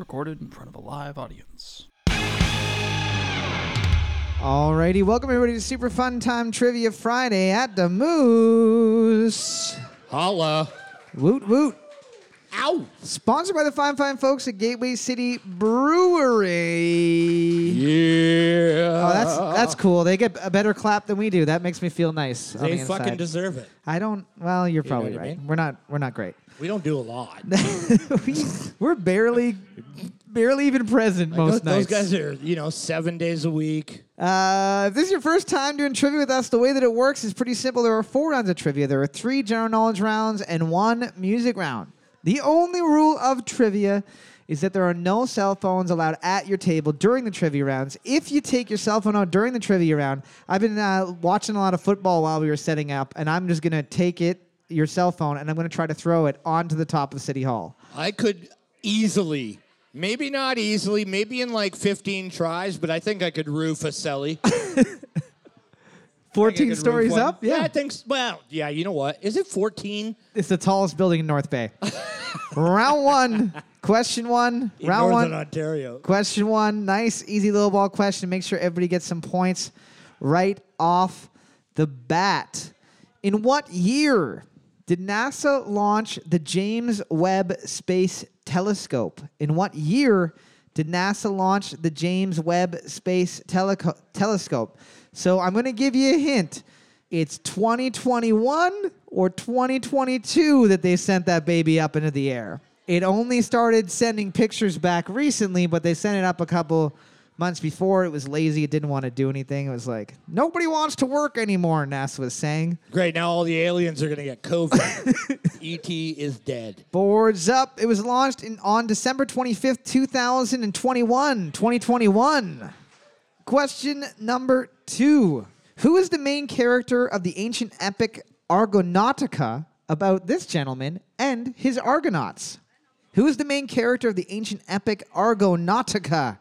recorded in front of a live audience. Alrighty, welcome everybody to Super Fun Time Trivia Friday at the Moose. Holla. Woot woot. Ow. Sponsored by the fine, fine folks at Gateway City Brewery. Yeah. Oh, that's that's cool. They get a better clap than we do. That makes me feel nice. on They the fucking inside. deserve it. I don't. Well, you're probably what I right. mean? We're not. We're not great. We don't do a lot. we, we're barely, barely even present most those, those guys are, you know, seven days a week. Uh, if this is your first time doing trivia with us, the way that it works is pretty simple. There are four rounds of trivia. There are three general knowledge rounds and one music round. The only rule of trivia is that there are no cell phones allowed at your table during the trivia rounds. If you take your cell phone out during the trivia round, I've been uh, watching a lot of football while we were setting up, and I'm just gonna take it, your cell phone, and I'm gonna try to throw it onto the top of City Hall. I could easily, maybe not easily, maybe in like 15 tries, but I think I could roof a celly. 14 stories up? Yeah, I think. s- Well, yeah. You know what? Is it 14? It's the tallest building in North Bay. round one, question one, In round Northern one. Ontario. Question one, nice, easy little ball question. Make sure everybody gets some points right off the bat. In what year did NASA launch the James Webb Space Telescope? In what year did NASA launch the James Webb Space Teleco- Telescope? So I'm going to give you a hint. It's 2021 or 2022 that they sent that baby up into the air. It only started sending pictures back recently, but they sent it up a couple months before. It was lazy. It didn't want to do anything. It was like, nobody wants to work anymore, NASA was saying. Great. Now all the aliens are going to get COVID. E.T. is dead. Boards up. It was launched in, on December 25th, 2021. 2021. Question number two Who is the main character of the ancient epic Argonautica about this gentleman and his Argonauts? Who is the main character of the ancient epic Argonautica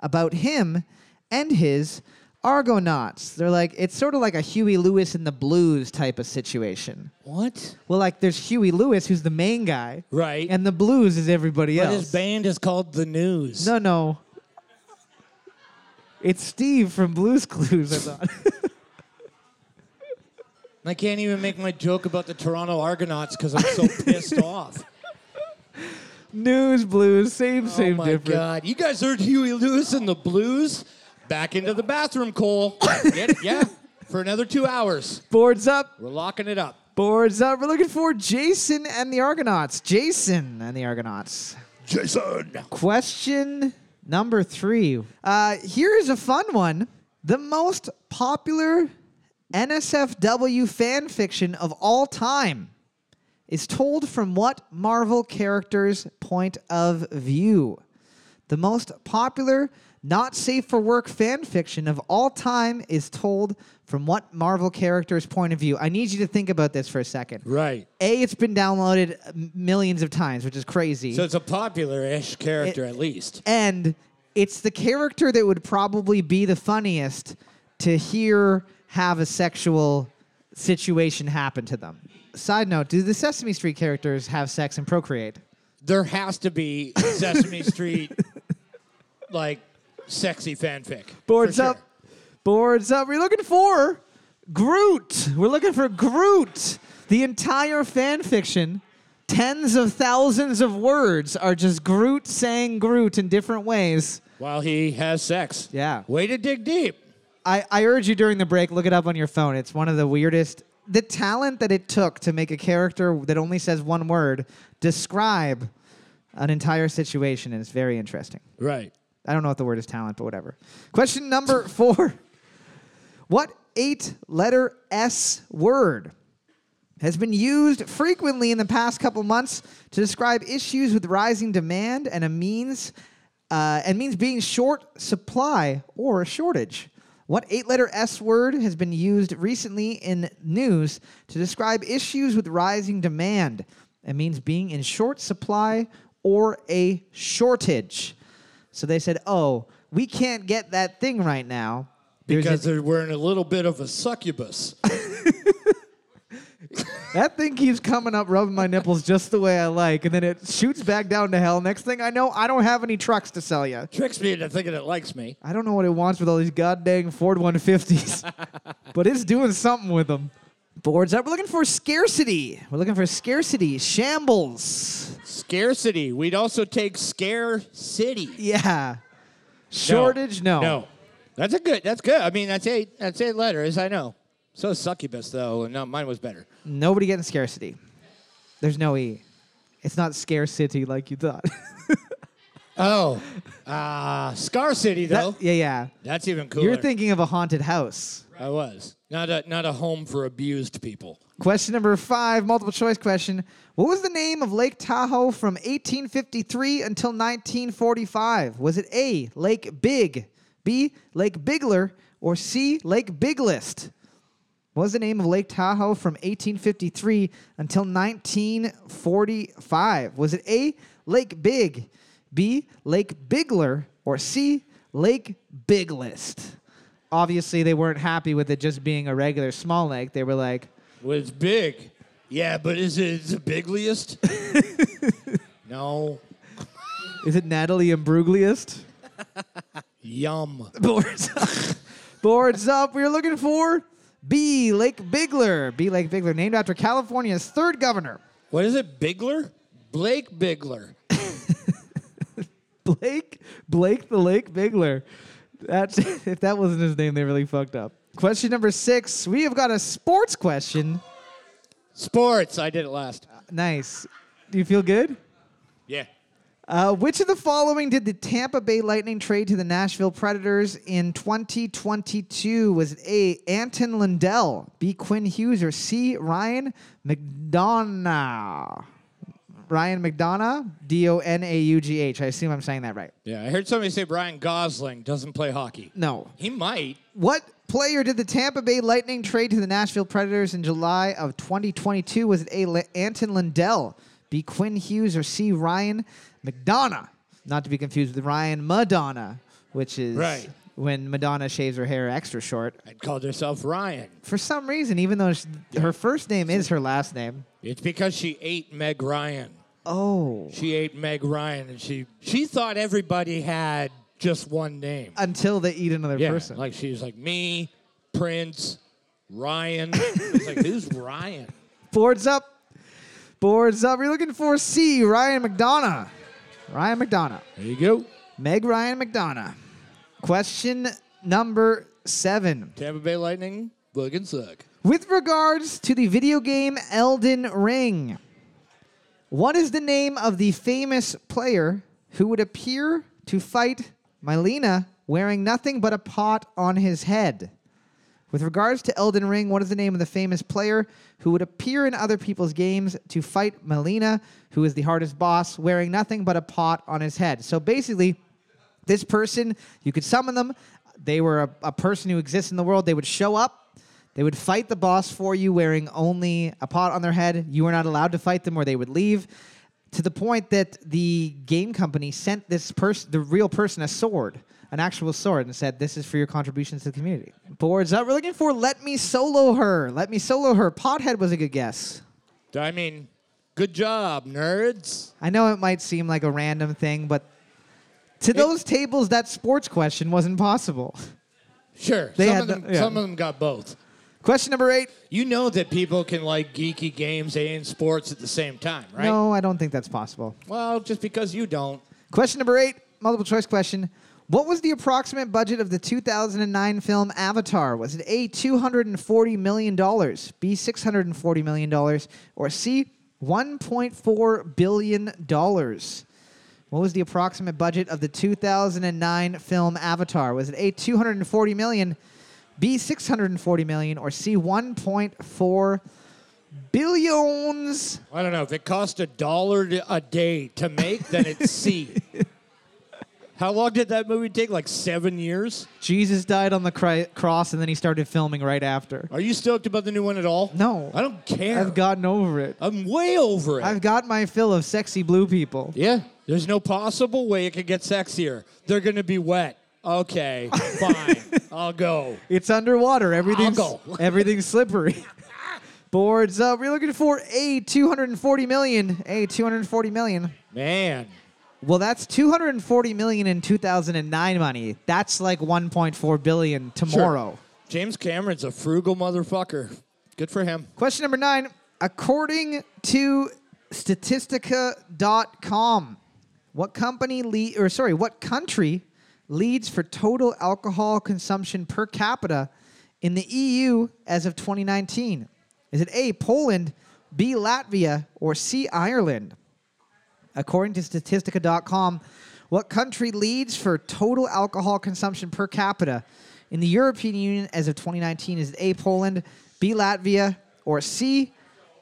about him and his Argonauts? They're like, it's sort of like a Huey Lewis in the Blues type of situation. What? Well, like there's Huey Lewis, who's the main guy, Right. and the blues is everybody but else. his band is called The News. No, no. It's Steve from Blues Clues. I thought. I can't even make my joke about the Toronto Argonauts because I'm so pissed off. News, blues, same, same, oh same my difference. god! You guys heard Huey Lewis and the Blues? Back into the bathroom, Cole. Get? Yeah, for another two hours. Boards up, We're locking it up. boards up. We're looking for Jason and the Argonauts. Jason and the Argonauts. Jason. Question number three. Uh, here is a fun one. The most popular NSFW fan fiction of all time is told from what Marvel character's point of view? The most popular not safe for work fan fiction of all time is told from what Marvel character's point of view? I need you to think about this for a second. Right. A, it's been downloaded millions of times, which is crazy. So it's a popular-ish character, It- at least. and it's the character that would probably be the funniest to hear have a sexual situation happen to them. Side note, do the Sesame Street characters have sex and procreate? There has to be Sesame Street, like sexy fanfic. Boards For sure. up. Boards up. We're looking for Groot. We're looking for Groot. The entire fan fiction, tens of thousands of words, are just Groot saying Groot in different ways. While he has sex. Yeah. Way to dig deep. I, I urge you during the break, look it up on your phone. It's one of the weirdest. The talent that it took to make a character that only says one word describe an entire situation is very interesting. Right. I don't know what the word is talent, but whatever. Question number four What eight letter S word has been used frequently in the past couple months to describe issues with rising demand and a means uh, and means being short supply or a shortage. What eight letter S word has been used recently in news to describe issues with rising demand and means being in short supply or a shortage? So they said, oh, we can't get that thing right now. There's a- Because they're wearing a little bit of a succubus. That thing keeps coming up, rubbing my nipples just the way I like, and then it shoots back down to hell. Next thing I know, I don't have any trucks to sell you. Tricks me into thinking it likes me. I don't know what it wants with all these goddamn Ford 150s, but it's doing something with them. Boards up. We're looking for scarcity. We're looking for scarcity. Shambles. Scarcity. We'd also take scare city. Yeah. Shortage? No. No. That's a good. That's good. I mean, that's eight. That's eight letters. I know. So is succubus though. No, mine was better. Nobody getting scarcity. There's no E. It's not scarcity like you thought. Oh, uh, Scar City though. That- yeah, yeah. that's even cooler. You're thinking of a haunted house. I was not a not a home for abused people. Question number five, multiple choice question. What was the name of Lake Tahoe from 1853 until 1945? Was it A, Lake Big, B, Lake Bigler, or C, Lake Big List? What was the name of Lake Tahoe from 1853 until 1945? Was it A, Lake Big, B, Lake Bigler, or C, Lake Big List? Obviously, they weren't happy with it just being a regular small lake. They were like, Was big. Yeah, but is it the bigliest? no. Is it Natalie Imbrugliest? Yum. Boards up. Boards up. We are looking for B. Lake Bigler. B. Lake Bigler, named after California's third governor. What is it? Bigler? Blake Bigler. Blake. Blake the Lake Bigler. That's if that wasn't his name, they really fucked up. Question number six. We have got a sports question. Sports. I did it last. Nice. Do you feel good? Yeah. Uh, which of the following did the Tampa Bay Lightning trade to the Nashville Predators in 2022? Was it A. Anton Lundell, B. Quinn Hughes, or C. Ryan McDonagh? Ryan McDonagh, D O N A U G H. I assume I'm saying that right. Yeah. I heard somebody say Brian Gosling doesn't play hockey. No. He might. What player did the Tampa Bay Lightning trade to the Nashville Predators in July of 2022? Was it A. Anton Lundell, B. Quinn Hughes, or C. Ryan McDonagh? Not to be confused with Ryan Madonna, which is Right. when Madonna shaves her hair extra short. I'd called herself Ryan. For some reason, even though sh her first name is her last name. It's because she ate Meg Ryan. Oh. She ate Meg Ryan, and she she thought everybody had just one name. Until they eat another Yeah, person. like she's like me, Prince, Ryan. it's like who's Ryan? Boards up. Boards up. You're looking for C. Ryan McDonagh. Ryan McDonagh. There you go. Meg Ryan McDonagh. Question number seven. Tampa Bay Lightning, fucking suck. With regards to the video game Elden Ring, what is the name of the famous player who would appear to fight Malenia wearing nothing but a pot on his head? With regards to Elden Ring, what is the name of the famous player who would appear in other people's games to fight Malenia, who is the hardest boss, wearing nothing but a pot on his head? So basically, this person, you could summon them. They were a, a person who exists in the world. They would show up. They would fight the boss for you wearing only a pot on their head. You were not allowed to fight them or they would leave. To the point that the game company sent this person, the real person, a sword, an actual sword, and said, This is for your contributions to the community. Boards up. We're looking for Let Me Solo Her. Let Me Solo Her. Pothead was a good guess. I mean, good job, nerds. I know it might seem like a random thing, but to those tables, that sports question wasn't possible. Sure, They some had of them. the- yeah. Some of them got both. Question number eight. You know that people can like geeky games and sports at the same time, right? No, I don't think that's possible. Well, just because you don't. Question number eight, multiple choice question. What was the approximate budget of the 2009 film Avatar? Was it A, $240 million, B, $640 million, or C, $1.4 billion? What was the approximate budget of the 2009 film Avatar? Was it A, 240 million, B, 640 million, or C, $1.4 billions? I don't know. If it cost a dollar a day to make, then it's C. How long did that movie take? Like seven years? Jesus died on the cri- cross and then he started filming right after. Are you stoked about the new one at all? No. I don't care. I've gotten over it. I'm way over it. I've got my fill of sexy blue people. yeah. There's no possible way it could get sexier. They're gonna be wet. Okay, fine. I'll go. It's underwater. Everything's go. everything's slippery. Boards up. We're looking for a 240 million. A 240 million. Man. Well, that's 240 million in 2009 money. That's like 1.4 billion tomorrow. Sure. James Cameron's a frugal motherfucker. Good for him. Question number nine. According to Statistica.com, what company lead or sorry, what country leads for total alcohol consumption per capita in the EU as of 2019? Is it A, Poland, B, Latvia, or C, Ireland? According to Statistica.com, what country leads for total alcohol consumption per capita in the European Union as of 2019? Is it A, Poland, B, Latvia, or C,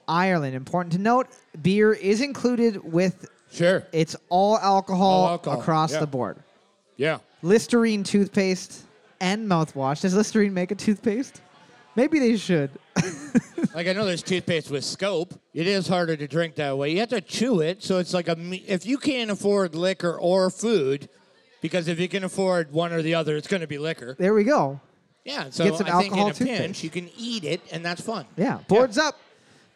Ireland? Important to note, beer is included with Sure. it's all alcohol, All alcohol, across yeah. the board. Yeah. Listerine toothpaste and mouthwash. Does Listerine make a toothpaste? Maybe they should. Like I know there's toothpaste with scope. It is harder to drink that way. You have to chew it, so it's like a me- if you can't afford liquor or food, because if you can afford one or the other, it's going to be liquor. There we go. Yeah. So Get some I think in alcohol a pinch toothpaste. you can eat it, and that's fun. Yeah. Boards up.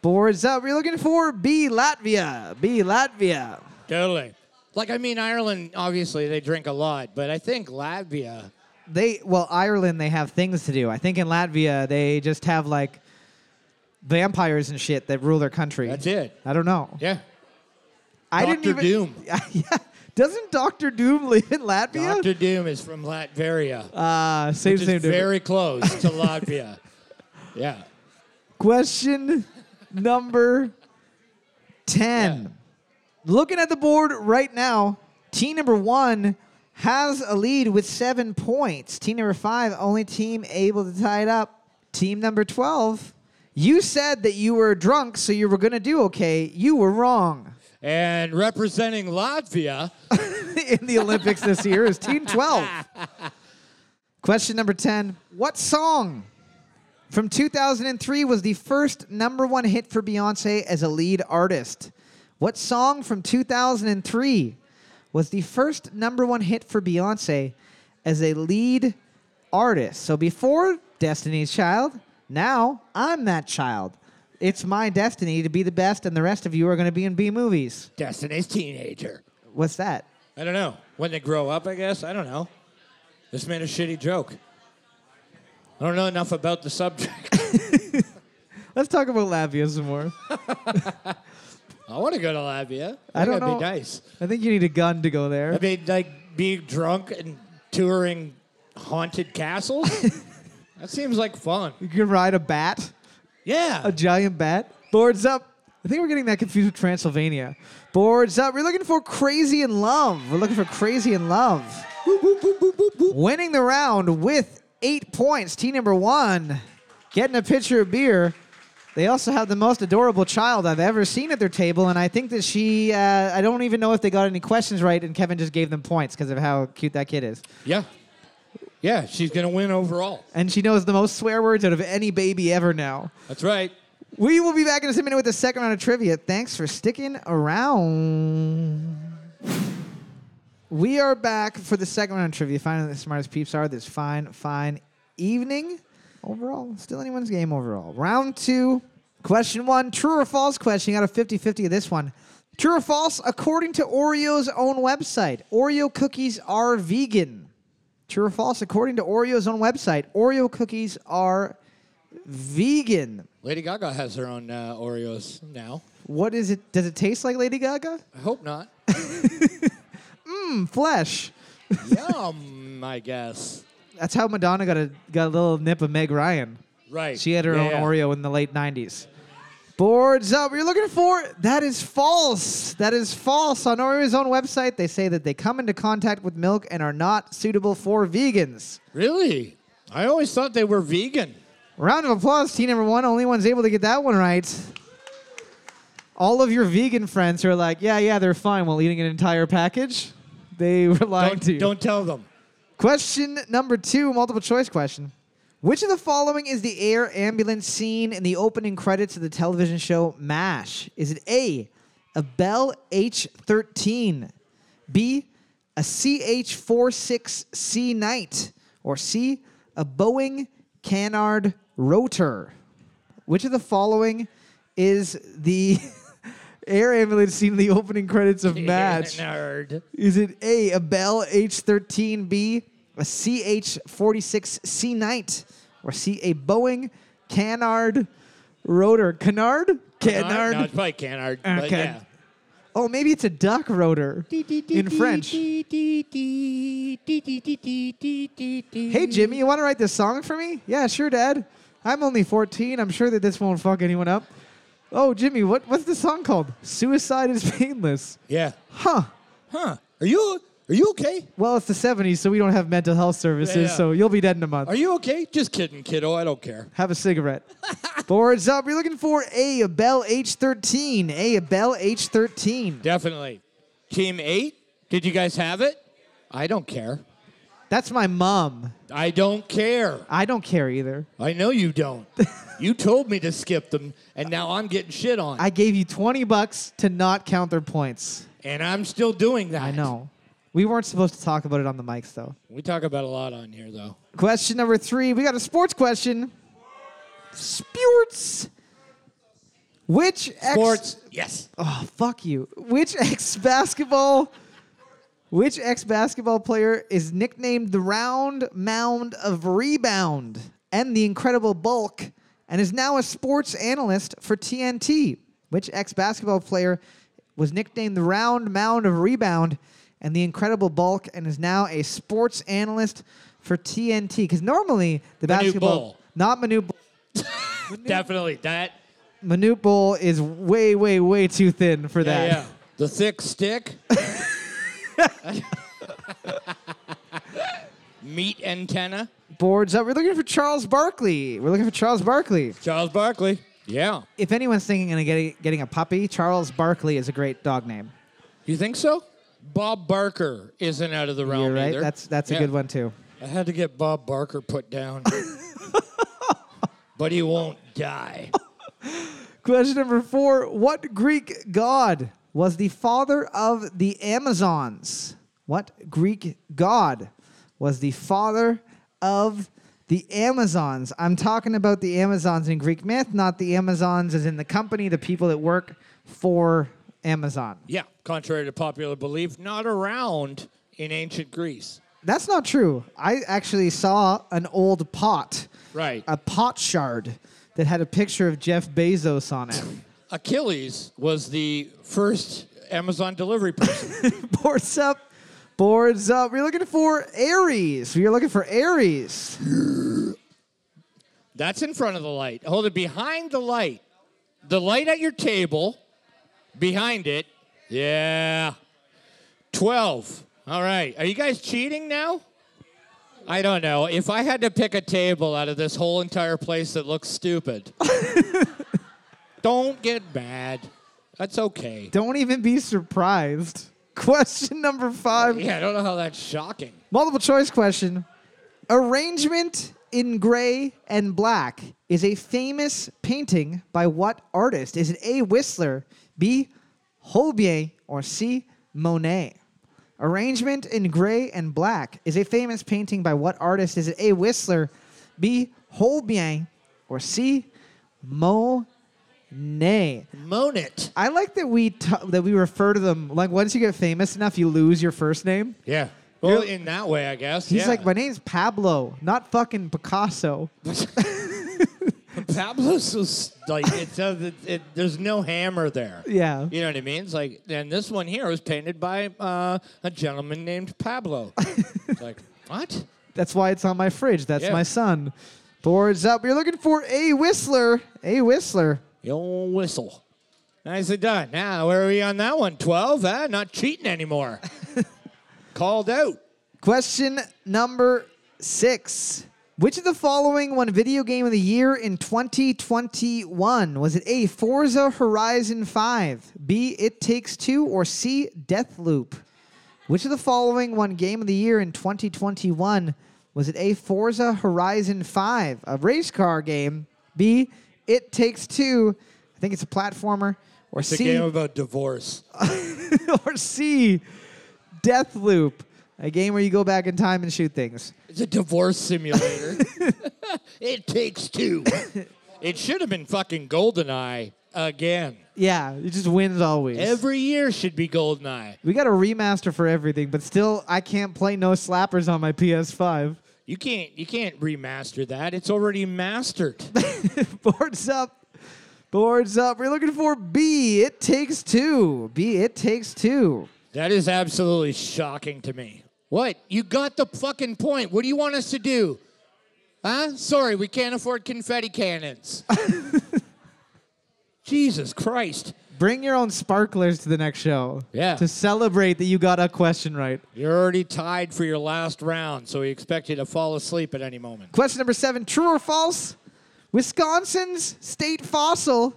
Boards up. We're looking for B, Latvia. B, Latvia. Totally. Like I mean, Ireland obviously they drink a lot, but I think Latvia. They well, Ireland they have things to do. I think in Latvia they just have like vampires and shit that rule their country. That's it. I don't know. Yeah. I didn't Dr. even Doom. yeah. Doesn't Doctor Doom live in Latvia? Doctor Doom is from Latveria, Uh, same which same very close to Latvia. Yeah. Question number 10. Yeah. Looking at the board right now, team number one has a lead with seven points. Team number five, only team able to tie it up. Team number 12, you said that you were drunk, so you were going to do okay. You were wrong. And representing Latvia, in the Olympics this year is Team 12. Question number 10 What song from 2003 was the first number one hit for Beyonce as a lead artist? What song from 2003 was the first number one hit for Beyonce as a lead artist? So before Destiny's Child, now I'm that child. It's my destiny to be the best, and the rest of you are going to be in B movies. Destiny's teenager. What's that? I don't know. When they grow up, I guess. I don't know. This made a shitty joke. I don't know enough about the subject. Let's talk about Latvia some more. I want to go to Latvia. I don't That'd know. be nice. I think you need a gun to go there. I mean, like, be drunk and touring haunted castles? that seems like fun. You can ride a bat, Yeah. a giant bat. Boards up. I think we're getting that confused with Transylvania. Boards up. We're looking for Crazy in Love. We're looking for Crazy in Love. Winning the round with eight points. Team number one getting a pitcher of beer. They also have the most adorable child I've ever seen at their table, and I think that she, uh, I don't even know if they got any questions right, and Kevin just gave them points because of how cute that kid is. Yeah. Yeah, she's going to win overall. And she knows the most swear words out of any baby ever now. That's right. We will be back in just a minute with the second round of trivia. Thanks for sticking around. We are back for the second round of trivia. Finding the smartest peeps are this fine, fine evening. Overall, still anyone's game overall. Round two, question one, true or false question. You got a 50 50 of this one. True or false, according to Oreo's own website, Oreo cookies are vegan. True or false, according to Oreo's own website, Oreo cookies are vegan. Lady Gaga has her own uh, Oreos now. What is it? Does it taste like Lady Gaga? I hope not. Mmm, flesh. Yum, I guess. That's how Madonna got a got a little nip of Meg Ryan. Right. She had her Yeah, own yeah. Oreo in the late '90s. Boards up. You're looking for that is false. That is false. On Oreo's own website, they say that they come into contact with milk and are not suitable for vegans. Really? I always thought they were vegan. Round of applause, team number one. Only one's able to get that one right. All of your vegan friends who are like, yeah, yeah, they're fine while eating an entire package. They were lying Don't, to you. don't tell them. Question number two, multiple choice question. Which of the following is the air ambulance seen in the opening credits of the television show MASH? Is it A, a Bell H13, B, a CH46C Knight, or C, a Boeing Canard Rotor? Which of the following is the air ambulance seen in the opening credits of Match? Nerd. Is it A, a Bell H-13B, a CH-46 Sea Knight, or C, a Boeing Canard rotor? Canard? Canard? No, it's probably Canard. But yeah. Oh, maybe it's a duck rotor in French. Hey, Hey, Jimmy, you want to write this song for me? Yeah, sure, Dad. I'm only 14. I'm sure that this won't fuck anyone up. Oh, Jimmy, what, what's the song called? Suicide is painless. Yeah. Huh. Huh. Are you are you okay? Well, it's the 70s, so we don't have mental health services, Yeah, yeah. so you'll be dead in a month. Are you okay? Just kidding, kiddo. I don't care. Have a cigarette. Boards up. You're looking for A, a Bell H13. A, a Bell H13. Definitely. Team eight. Did you guys have it? I don't care. That's my mom. I don't care. I don't care either. I know you don't. you told me to skip them, and now I'm getting shit on. I gave you 20 bucks to not count their points. and I'm still doing that. I know. We weren't supposed to talk about it on the mics, though. We talk about a lot on here, though. Question number three. We got a sports question. Sports. Which ex- Sports. Yes. Oh, fuck you. Which ex basketball which ex basketball player is nicknamed the round mound of rebound and the incredible bulk and is now a sports analyst for TNT? Which ex basketball player was nicknamed the round mound of rebound and the incredible bulk and is now a sports analyst for TNT? Because normally the Manute basketball, Bol. not Manute Bol. Definitely. That. Manute Bol is way, way, way too thin for that. Yeah, yeah. The thick stick. Meat antenna. boards up. We're looking for Charles Barkley. We're looking for Charles Barkley. Charles Barkley. Yeah. If anyone's thinking of getting, getting a puppy, Charles Barkley is a great dog name. You think so? Bob Barker isn't out of the realm You're right. either. That's that's a Yeah. good one too. I had to get Bob Barker put down. but he won't die. Question number four: What Greek god was the father of the Amazons? What Greek god was the father of the Amazons? I'm talking about the Amazons in Greek myth, not the Amazons as in the company, the people that work for Amazon. Yeah, contrary to popular belief, not around in ancient Greece. That's not true. I actually saw an old pot, Right. a pot shard that had a picture of Jeff Bezos on it. Achilles was the first Amazon delivery person. boards up, boards up. We're looking for Ares. We're looking for Ares. That's in front of the light. Hold it behind the light. The light at your table, behind it. Yeah. 12. All right. Are you guys cheating now? I don't know. If I had to pick a table out of this whole entire place that looks stupid, don't get mad. That's okay. Don't even be surprised. Question number five. Yeah, I don't know how that's shocking. Multiple choice question. Arrangement in gray and black is a famous painting by what artist? Is it A. Whistler, B. Holbein, or C. Monet? Arrangement in gray and black is a famous painting by what artist? Is it A. Whistler, B. Holbein, or C. Monet? Moan it. I like that we t- that we refer to them like once you get famous enough, you lose your first name. Yeah. Well, You're- in that way, I guess. He's yeah. like, my name's Pablo, not fucking Picasso. Pablo's so s- like it says it, it, there's no hammer there. Yeah. You know what I mean? It's like, and this one here was painted by uh, a gentleman named Pablo. it's like, what? That's why it's on my fridge. That's Yeah. my son. Boards up. You're looking for a Whistler. A Whistler. Old whistle. Nicely done. Now, where are we on that one? 12? Ah, not cheating anymore. Called out. Question number six. Which of the following won Video Game of the Year in 2021? Was it A. Forza Horizon 5, B. It Takes Two, or C. Deathloop? Which of the following won Game of the Year in 2021? Was it A. Forza Horizon 5, a race car game, B. It Takes Two, I think it's a platformer, or It's a C. game about divorce. or C. Deathloop, a game where you go back in time and shoot things. It's a divorce simulator. it takes two. It should have been fucking GoldenEye again. Yeah, it just wins always. Every year should be GoldenEye. we got a remaster for everything, but still, I can't play no slappers on my PS5. You can't you can't remaster that. It's already mastered. Boards up. Boards up. We're looking for B. It takes two. B. It takes two. that is absolutely shocking to me. What? You got the fucking point. What do you want us to do? Huh? Sorry, we can't afford confetti cannons. Jesus Christ. Bring your own sparklers to the next show. Yeah. To celebrate that you got a question right. You're already tied for your last round, so we expect you to fall asleep at any moment. Question number seven True or false? Wisconsin's state fossil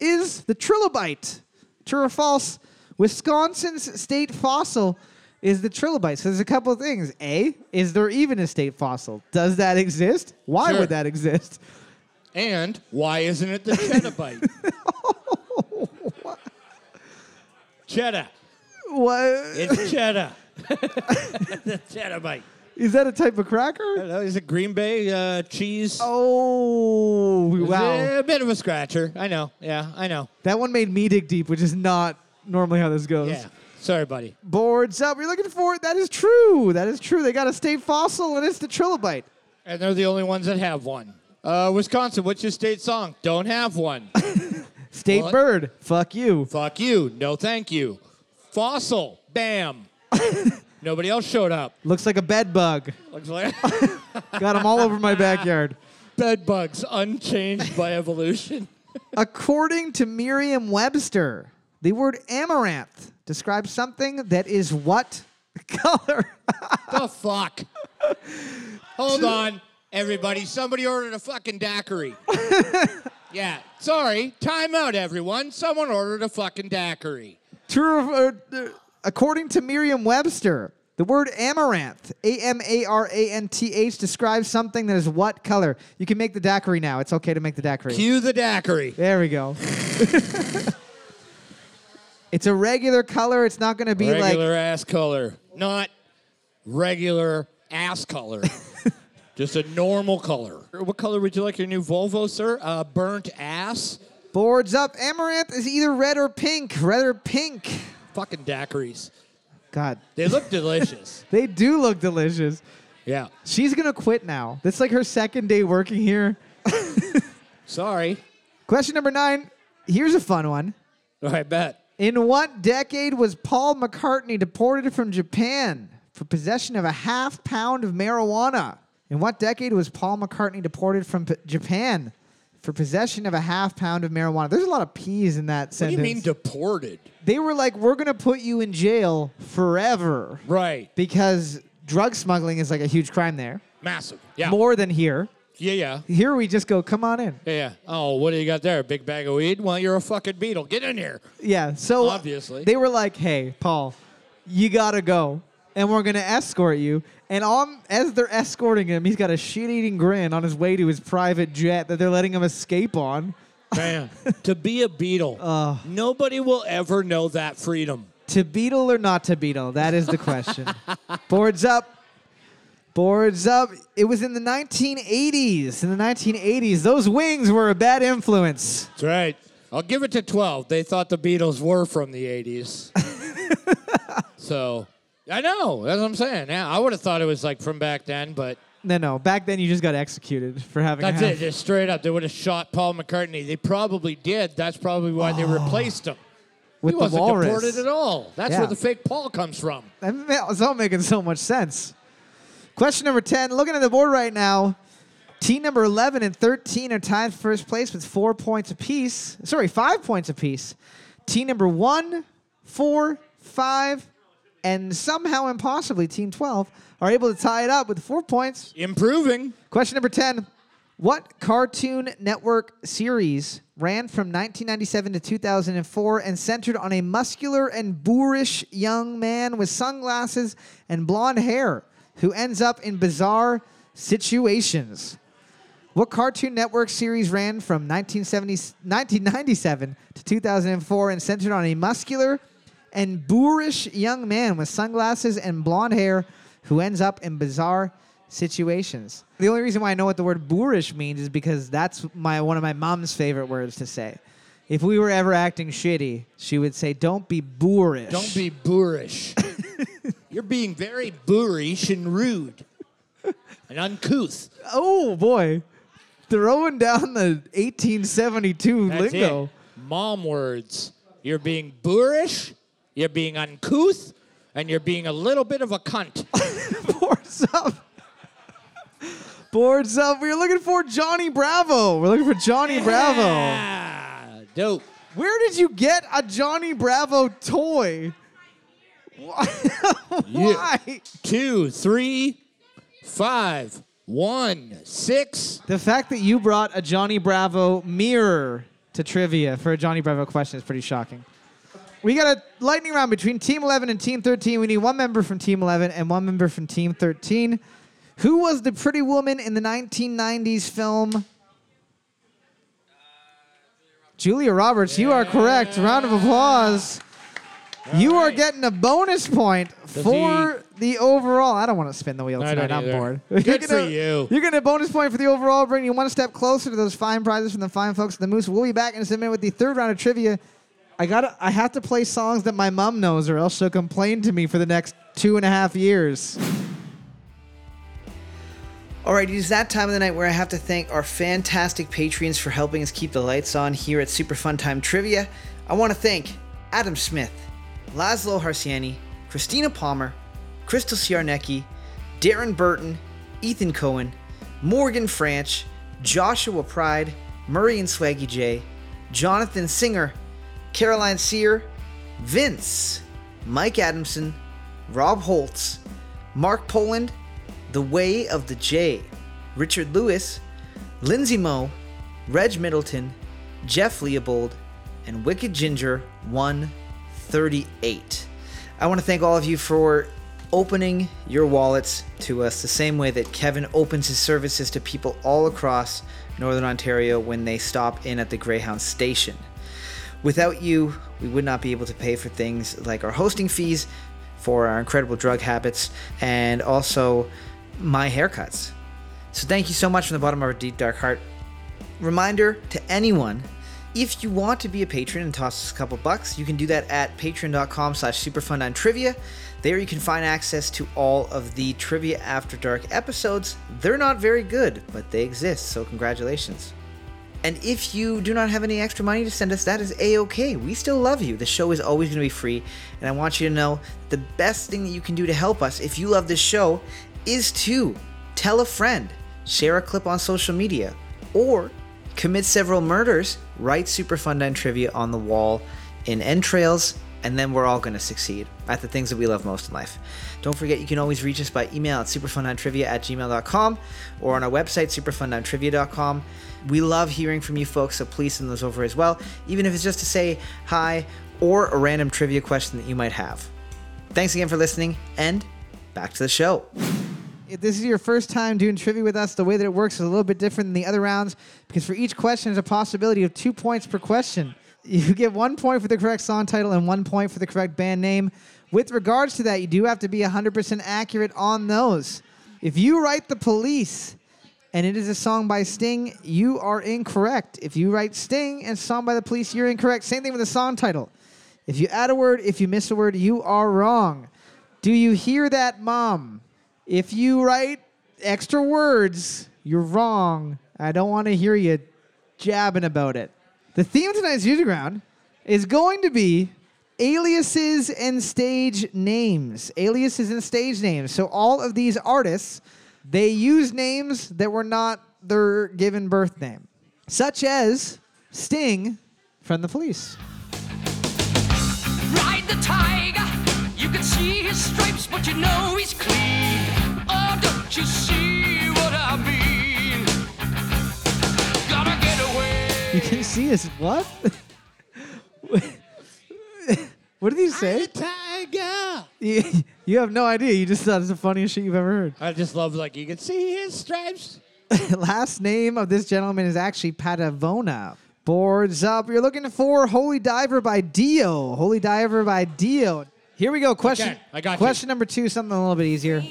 is the trilobite. True or false? Wisconsin's state fossil is the trilobite. So there's a couple of things. A, is there even a state fossil? Does that exist? Why Sure. would that exist? And why isn't it the cheddar bite? cheddar. What? It's cheddar. the cheddar bite. Is that a type of cracker? Is it Green Bay uh, cheese? Oh, wow. A bit of a scratcher. I know. Yeah, I know. That one made me dig deep, which is not normally how this goes. Yeah. Sorry, buddy. Boards up. You're looking for it. That is true. That is true. They got a state fossil, and it's the trilobite. And they're the only ones that have one. Uh, Wisconsin, what's your state song? Don't have one. State What? bird. Fuck you. Fuck you. No, thank you. Fossil. Bam. Nobody else showed up. Looks like a bed bug. Looks like Got them all over my backyard. bed bugs unchanged by evolution. According to Merriam Webster, the word amaranth describes something that is what color? the fuck? Hold on, everybody. Somebody ordered a fucking daiquiri. yeah, sorry. Time out, everyone. Someone ordered a fucking daiquiri. True. or- uh, according to Merriam Webster, the word amaranth, A M A R A N T H, describes something that is what color? You can make the daiquiri now. It's okay to make the daiquiri. Cue the daiquiri. There we go. it's a regular color. It's not going to be regular like regular ass color, not regular ass color. Just a normal color. What color would you like your new Volvo, sir? Uh, burnt ass. boards up. Amaranth is either red or pink. Red or pink. Fucking daiquiris. God, They look delicious. they do look delicious. Yeah. She's gonna quit now. That's like her second day working here. Sorry. Question number nine. Here's a fun one. I bet. In what decade was Paul McCartney deported from Japan for possession of a half pound of marijuana? In what decade was Paul McCartney deported from P- Japan for possession of a half pound of marijuana? There's a lot of P's in that What do sentence. you mean deported? they were like, we're going to put you in jail forever Right. because drug smuggling is like a huge crime there, Massive. Yeah. more than here. Yeah, yeah. Here we just go, come on in. Yeah, yeah. Oh, what do you got there? A big bag of weed? Well, you're a fucking Beatle. Get in here. Yeah. So uh, Obviously. they were like, "Hey, Paul, you gotta go, and we're gonna escort you." And on as they're escorting him, he's got a shit-eating grin on his way to his private jet that they're letting him escape on. Man, to be a Beatle, Ugh. nobody will ever know that freedom. To beetle or not to beetle? That is the question. Boards up. Boards up. It was in the 1980s. In the 1980s, those wings were a bad influence. That's right. I'll give it to 12. They thought the Beatles were from the 80s. so, I know. That's what I'm saying. Yeah, I would have thought it was like from back then, but No, no. Back then, you just got executed for having. that's it. Just straight up. They would have shot Paul McCartney. They probably did. That's probably why they oh. replaced him. with he wasn't walrus. deported at all. That's Yeah. where the fake Paul comes from. That ma- It's all making so much sense. Question number 10. Looking at the board right now, team number 11 and 13 are tied for first place with four points apiece. Sorry, five points apiece. Team number one, four, five, and somehow impossibly team 12 are able to tie it up with four points. Improving. Question number 10. What Cartoon Network series ran from 1997 to 2004 and centered on a muscular and boorish young man with sunglasses and blonde hair who ends up in bizarre situations? What Cartoon Network series ran from 1970, 1997 to 2004 and centered on a muscular and boorish young man with sunglasses and blonde hair who ends up in bizarre situations. The only reason why I know what the word boorish means is because that's my one of my mom's favorite words to say. If we were ever acting shitty, she would say, "Don't be boorish." Don't be boorish. You're being very boorish and rude and uncouth. Oh boy, throwing down the 1872 That's lingo. it. Mom words. You're being boorish, you're being uncouth, and you're being a little bit of a cunt. Boards up. Boards up. We're looking for Johnny Bravo. We're looking for Johnny Bravo. Ah, dope. Where did you get a Johnny Bravo toy? Why? Why? Two, three, five, one, six. The fact that you brought a Johnny Bravo mirror to trivia for a Johnny Bravo question is pretty shocking. We got a lightning round between Team 11 and Team 13. We need one member from Team 11 and one member from Team 13. Who was the pretty woman in the 1990s film? Julia Roberts, you are correct. Round of applause. You are getting a bonus point for the overall. I don't want to spin the wheel I tonight. don't I'm either. bored. Good You're for gonna- you. You're getting a bonus point for the overall, bringing you one step closer to those fine prizes from the fine folks at the Moose. We'll be back in just a minute with the third round of trivia. I gotta. I have to play songs that my mom knows, or else she'll complain to me for the next two and a half years. All right, it is that time of the night where I have to thank our fantastic patrons for helping us keep the lights on here at Super Fun Time Trivia. I want to thank Adam Smith, Laszlo Harsiani, Christina Palmer, Crystal Ciarnecki, Darren Burton, Ethan Cohen, Morgan Franch, Joshua Pride, Murray and Swaggy J, Jonathan Singer, Caroline Sear, Vince, Mike Adamson, Rob Holtz, Mark Poland, The Way of the J, Richard Lewis, Lindsay Moe, Reg Middleton, Jeff Leopold, and Wicked Ginger 138. I want to thank all of you for opening your wallets to us the same way that Kevin opens his services to people all across Northern Ontario when they stop in at the Greyhound station. Without you, we would not be able to pay for things like our hosting fees, for our incredible drug habits, and also my haircuts. So thank you so much from the bottom of our deep dark heart. Reminder to anyone, if you want to be a patron and toss us a couple bucks, you can do that at patreon.com slash superfuntimetrivia. There you can find access to all of the Trivia After Dark episodes. They're not very good, but they exist, so congratulations. And if you do not have any extra money to send us, that is a okay. We still love you. The show is always going to be free. And I want you to know the best thing that you can do to help us if you love this show is to tell a friend, share a clip on social media, or commit several murders, write Super Fun Time Trivia on the wall in entrails, and then we're all going to succeed at the things that we love most in life. Don't forget, you can always reach us by email at superfuntimetrivia at gmail.com or on our website, superfuntimetrivia.com. We love hearing from you folks, so please send those over as well, even if it's just to say hi or a random trivia question that you might have. Thanks again for listening, and back to the show. If this is your first time doing trivia with us, the way that it works is a little bit different than the other rounds because for each question, there's a possibility of two points per question. You get one point for the correct song title and one point for the correct band name. With regards to that, you do have to be 100% accurate on those. If you write The Police and it is a song by Sting, you are incorrect. If you write Sting and song by The Police, you're incorrect. Same thing with the song title. If you add a word, if you miss a word, you are wrong. Do you hear that, Mom? If you write extra words, you're wrong. I don't want to hear you jabbing about it. The theme of tonight's User Ground is going to be aliases and stage names. Aliases and stage names. So all of these artists, they use names that were not their given birth name, such as Sting from the Police. Ride the tiger. You can see his stripes, but you know he's clean. Oh, don't you see what I mean? Gotta get away. You can see his what? what did he say? Tiger. You, you have no idea. You just thought it's the funniest shit you've ever heard. I just love like you can see his stripes. Last name of this gentleman is actually Padavona. Boards up. You're looking for Holy Diver by Dio. Holy Diver by Dio. Here we go. Question. Okay, I got Question you. number two. Something a little bit easier.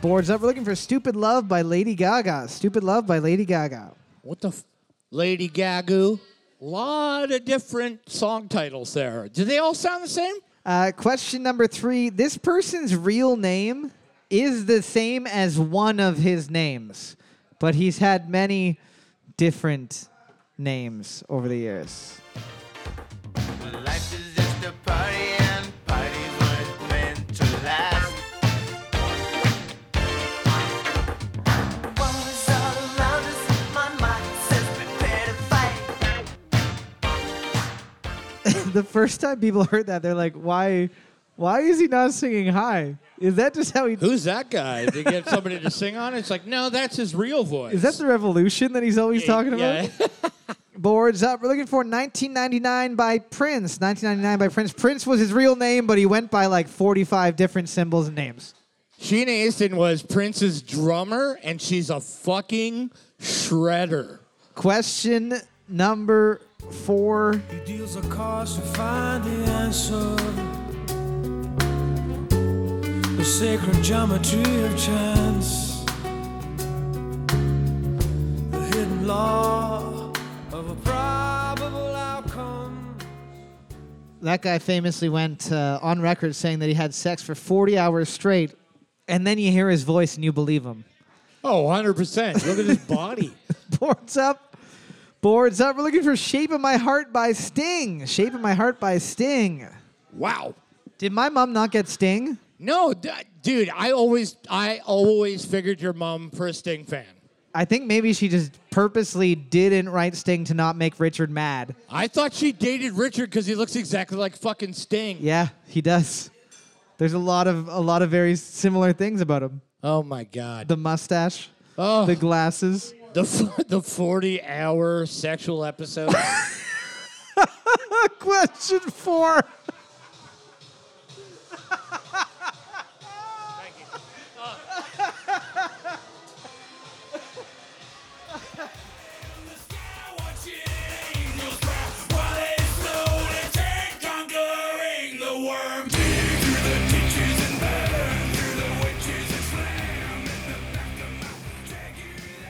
Boards up. We're looking for "Stupid Love" by Lady Gaga. "Stupid Love" by Lady Gaga. What the, f- Lady Gaga? Lot of different song titles there. Do they all sound the same? Uh, question number three. This person's real name is the same as one of his names, but he's had many different names over the years. The first time people heard that, they're like, "Why? Why is he not singing high? Is that just how he? Who's that guy? To get somebody to sing on it? It's like, no, that's his real voice. Is that the revolution that he's always talking about?" Yeah. Boards up. Uh, we're looking for 1999 by Prince. 1999 by Prince. Prince was his real name, but he went by like 45 different symbols and names. Sheena Easton was Prince's drummer, and she's a fucking shredder. Question number four. He deals a cards to find the answer. The sacred geometry of chance. The hidden law of a probable outcome. That guy famously went uh, on record saying that he had sex for 40 hours straight, and then you hear his voice and you believe him. Oh, 100%. Look at his body. Boards up. Boards up. We're looking for Shape of My Heart by Sting. Shape of My Heart by Sting. Wow. Did my mom not get Sting? No, d- dude, I always I always figured your mom for a Sting fan. I think maybe she just purposely didn't write Sting to not make Richard mad. I thought she dated Richard because he looks exactly like fucking Sting. Yeah, he does. There's a lot of a lot of very similar things about him. Oh my god. The mustache, oh, the the glasses. The, the 40 hour sexual episode. Question four.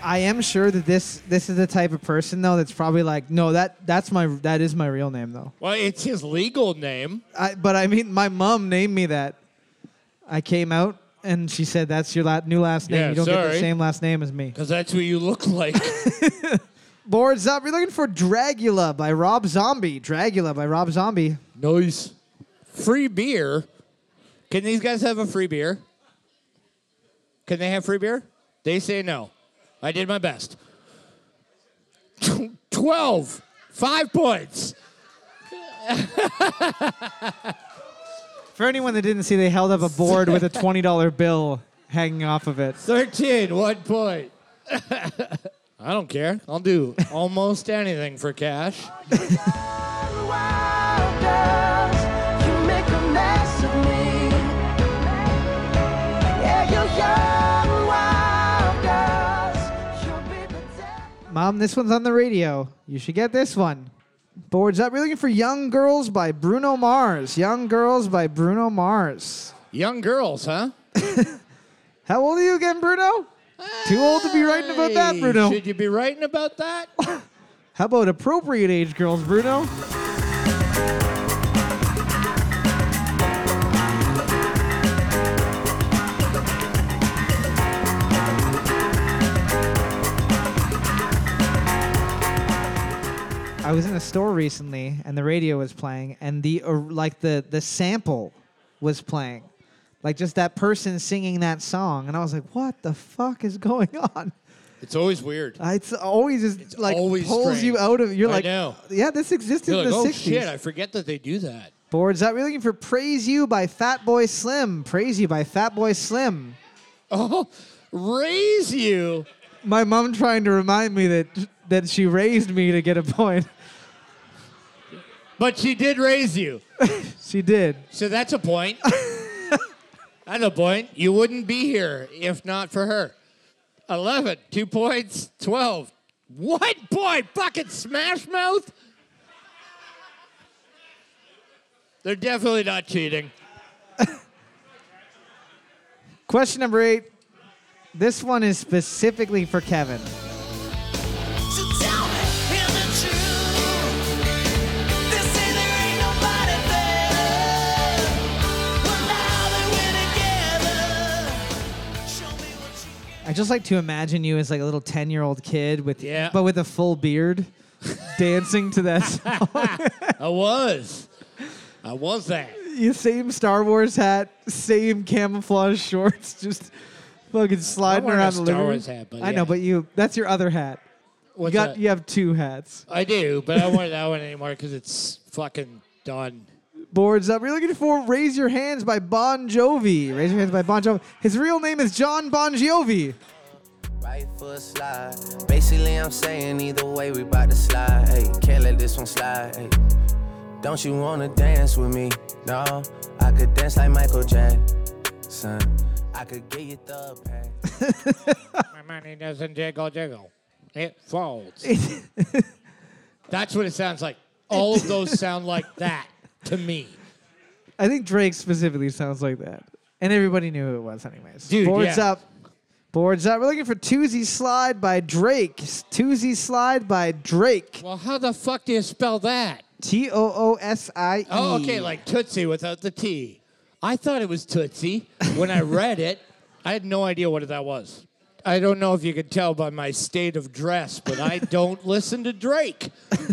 I am sure that this this is the type of person though that's probably like, no, that that's my that is my real name though. well, it's his legal name. I, but I mean, my mom named me that. I came out and she said, "That's your la- new last name. Yeah, you don't get the sorry. same last name as me." Because that's what you look like. Boards up. We're looking for Dragula by Rob Zombie. Dragula by Rob Zombie. nice. Free beer. Can these guys have a free beer? Can they have free beer? They say no. I did my best. 12. Five points. For anyone that didn't see, they held up a board with a twenty dollar bill hanging off of it. 13. One point. I don't care. I'll do almost anything for cash. Mom, this one's on the radio. You should get this one. Boards up. We're looking for Young Girls by Bruno Mars. Young Girls by Bruno Mars. Young girls, huh? How old are you again, Bruno? Too old to be writing about that, Bruno. Should you be writing about that? How about appropriate age girls, Bruno? I was in a store recently and the radio was playing and the or, like the the sample was playing. Like just that person singing that song and I was like, "What the fuck is going on?" It's always weird. Uh, It's always just like always pulls you strange. out of. You're I like, know. yeah, this existed You're in like, the oh 60s. shit, I forget that they do that. Boards up. We're looking for "Praise You" by Fatboy Slim. "Praise You" by Fatboy Slim. Oh, raise you. My mom trying to remind me that that she raised me to get a point. But she did raise you. She did. So that's a point. that's a point. You wouldn't be here if not for her. 11, two points, 12. What boy? Fucking smash mouth? They're definitely not cheating. Question number eight. This one is specifically for Kevin. I just like to imagine you as like a little 10 year old kid with, Yeah. but with a full beard dancing to that song. I was. I was that. You same Star Wars hat, same camouflage shorts, just fucking sliding wearing a around the Star living room. Wars hat, but I yeah. know, but you that's your other hat. What's you got that? you have two hats. I do, but I don't want that one anymore because it's fucking done. Boards up. You're looking for Raise Your Hands by Bon Jovi. Raise Your Hands by Bon Jovi. His real name is John Bon Jovi. Right foot slide. Basically, I'm saying either way, we bout to slide. Hey, can't let this one slide. Hey, don't you wanna dance with me? No, I could dance like Michael Jackson. I could get you the pass. My money doesn't jiggle jiggle. It folds. That's what it sounds like. All of those sound like that to me. I think Drake specifically sounds like that. And everybody knew who it was, anyways. Dude, Boards yeah. up. Boards up. We're looking for Toosie Slide by Drake. Toosie Slide by Drake. Well, how the fuck do you spell that? T O O S I E. Oh, okay, like Tootsie without the T. I thought it was Tootsie. When I read it, I had no idea what that was. I don't know if you could tell by my state of dress, but I don't listen to Drake.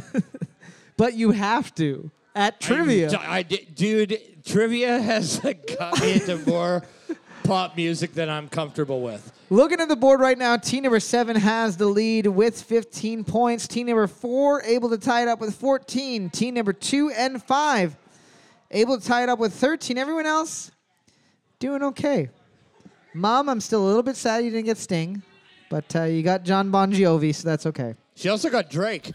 But you have to at trivia. I, di- dude, trivia has got me into more pop music than I'm comfortable with. Looking at the board right now, team number seven has the lead with 15 points. Team number four able to tie it up with 14. Team number two and five able to tie it up with 13. Everyone else doing okay. Mom, I'm still a little bit sad you didn't get Sting, but uh, you got John Bon Jovi, so that's okay. She also got Drake.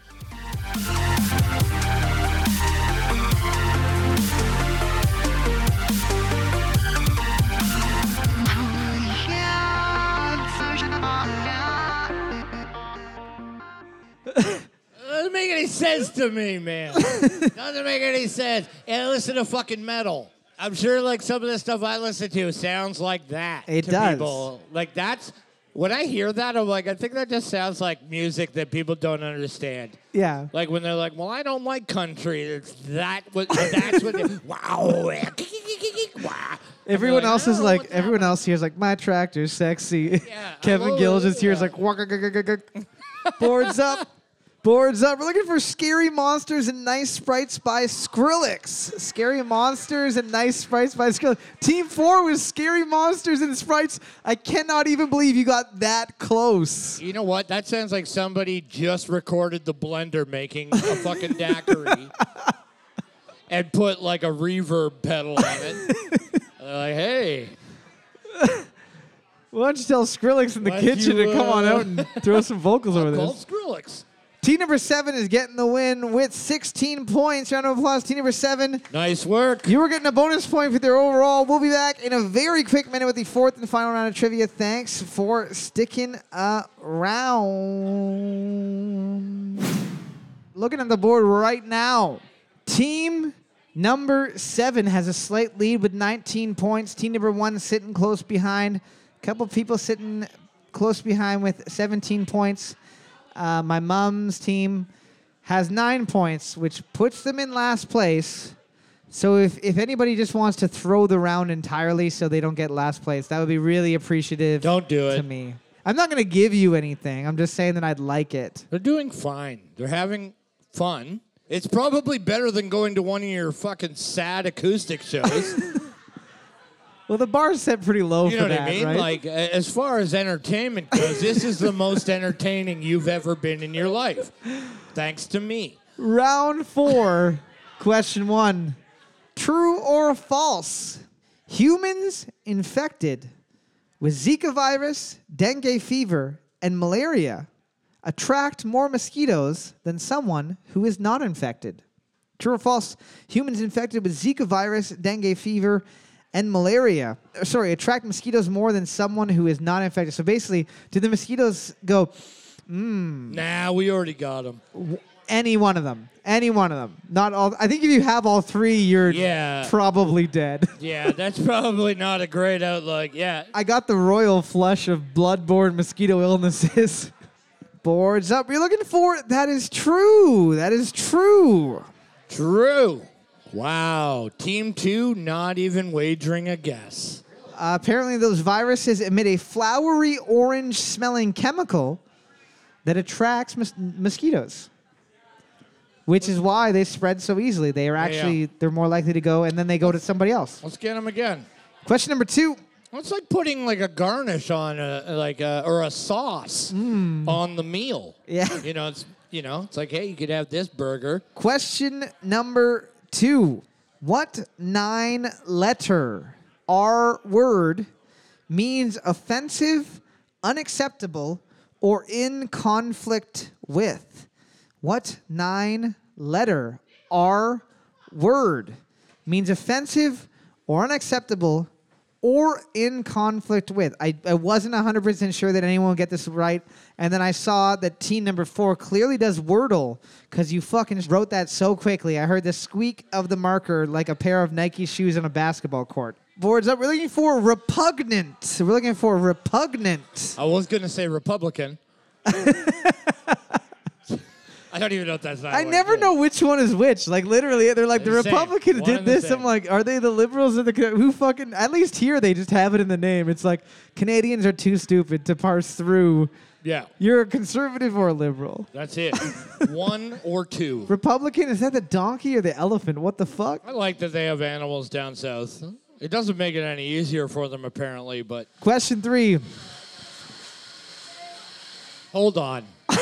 Doesn't make any sense to me, man. Doesn't make any sense. And I listen to fucking metal. I'm sure like some of the stuff I listen to sounds like that. It to does. People. Like that's when I hear that, I'm like, I think that just sounds like music that people don't understand. Yeah. Like when they're like, "Well, I don't like country." It's that what that's what. They, wow. Everyone like, else is oh, like, what's everyone else here's like, my tractor's sexy. Yeah, Kevin oh, Gill just yeah. like, boards up. Boards up. We're looking for Scary Monsters and Nice Sprites by Skrillex. Scary Monsters and Nice Sprites by Skrillex. Team four was Scary Monsters and Sprites. I cannot even believe you got that close. You know what? That sounds like somebody just recorded the blender making a fucking daiquiri and put like a reverb pedal on it. Like, hey, Why don't you tell Skrillex in the kitchen you, to come on uh, out and throw some vocals over called this? Skrillex. Team number seven is getting the win with 16 points. Round of applause, team number seven. Nice work. You were getting a bonus point for their overall. We'll be back in a very quick minute with the fourth and final round of trivia. Thanks for sticking around. Looking at the board right now, team number seven has a slight lead with 19 points. Team number one sitting close behind. A couple people sitting close behind with 17 points. Uh, my mom's team has nine points, which puts them in last place. So if, if anybody just wants to throw the round entirely so they don't get last place, that would be really appreciative Don't do it to me. I'm not going to give you anything. I'm just saying that I'd like it. They're doing fine. They're having fun. It's probably better than going to one of your fucking sad acoustic shows. Well, the bar's set pretty low You for know what that, I mean? right? Like, a- as far as entertainment goes, this is the most entertaining you've ever been in your life. Thanks to me. Round four, question one. True or false? Humans infected with Zika virus, dengue fever, and malaria attract more mosquitoes than someone who is not infected. True or false? Humans infected with Zika virus, dengue fever, and malaria. uh, Sorry, attract mosquitoes more than someone who is not infected. So basically, do the mosquitoes go, Nah, we already got them. Any one of them. Any one of them. Not all. I think if you have all three, you're Yeah. probably dead. Yeah, that's probably not a great outlook. Yeah. I got the royal flush of bloodborne mosquito illnesses. Boards up. You're looking for that is true. That is true. True. Wow. Team two not even wagering a guess. Uh, apparently, those viruses emit a flowery orange smelling chemical that attracts mos- mosquitoes, which is why they spread so easily. They are actually they're more likely to go, and then they go to somebody else. Let's get them again. Question number two. It's like putting like a garnish on a like a, or a sauce on the meal. Yeah. You know, it's you know, it's like hey, you could have this burger. Question number two. What nine letter R word means offensive, unacceptable, or in conflict with? What nine letter R word means offensive or unacceptable or in conflict with? I, I wasn't 100% sure that anyone would get this right. And then I saw that team number four clearly does Wordle because you fucking wrote that so quickly. I heard the squeak of the marker like a pair of Nike shoes on a basketball court. Boards up. We're looking for repugnant. We're looking for repugnant. I was gonna say Republican. I don't even know if that's not. I never know which one is which. Like literally, they're like the They're the same. Republicans One did and the this. I'm same. like, are they the liberals or the who fucking? At least here they just have it in the name. It's like Canadians are too stupid to parse through. Yeah, You're a conservative or a liberal. that's it. One or two. Republican is that the donkey or the elephant? What the fuck? I like that they have animals down south. It doesn't make it any easier for them apparently, but Question three. hold on.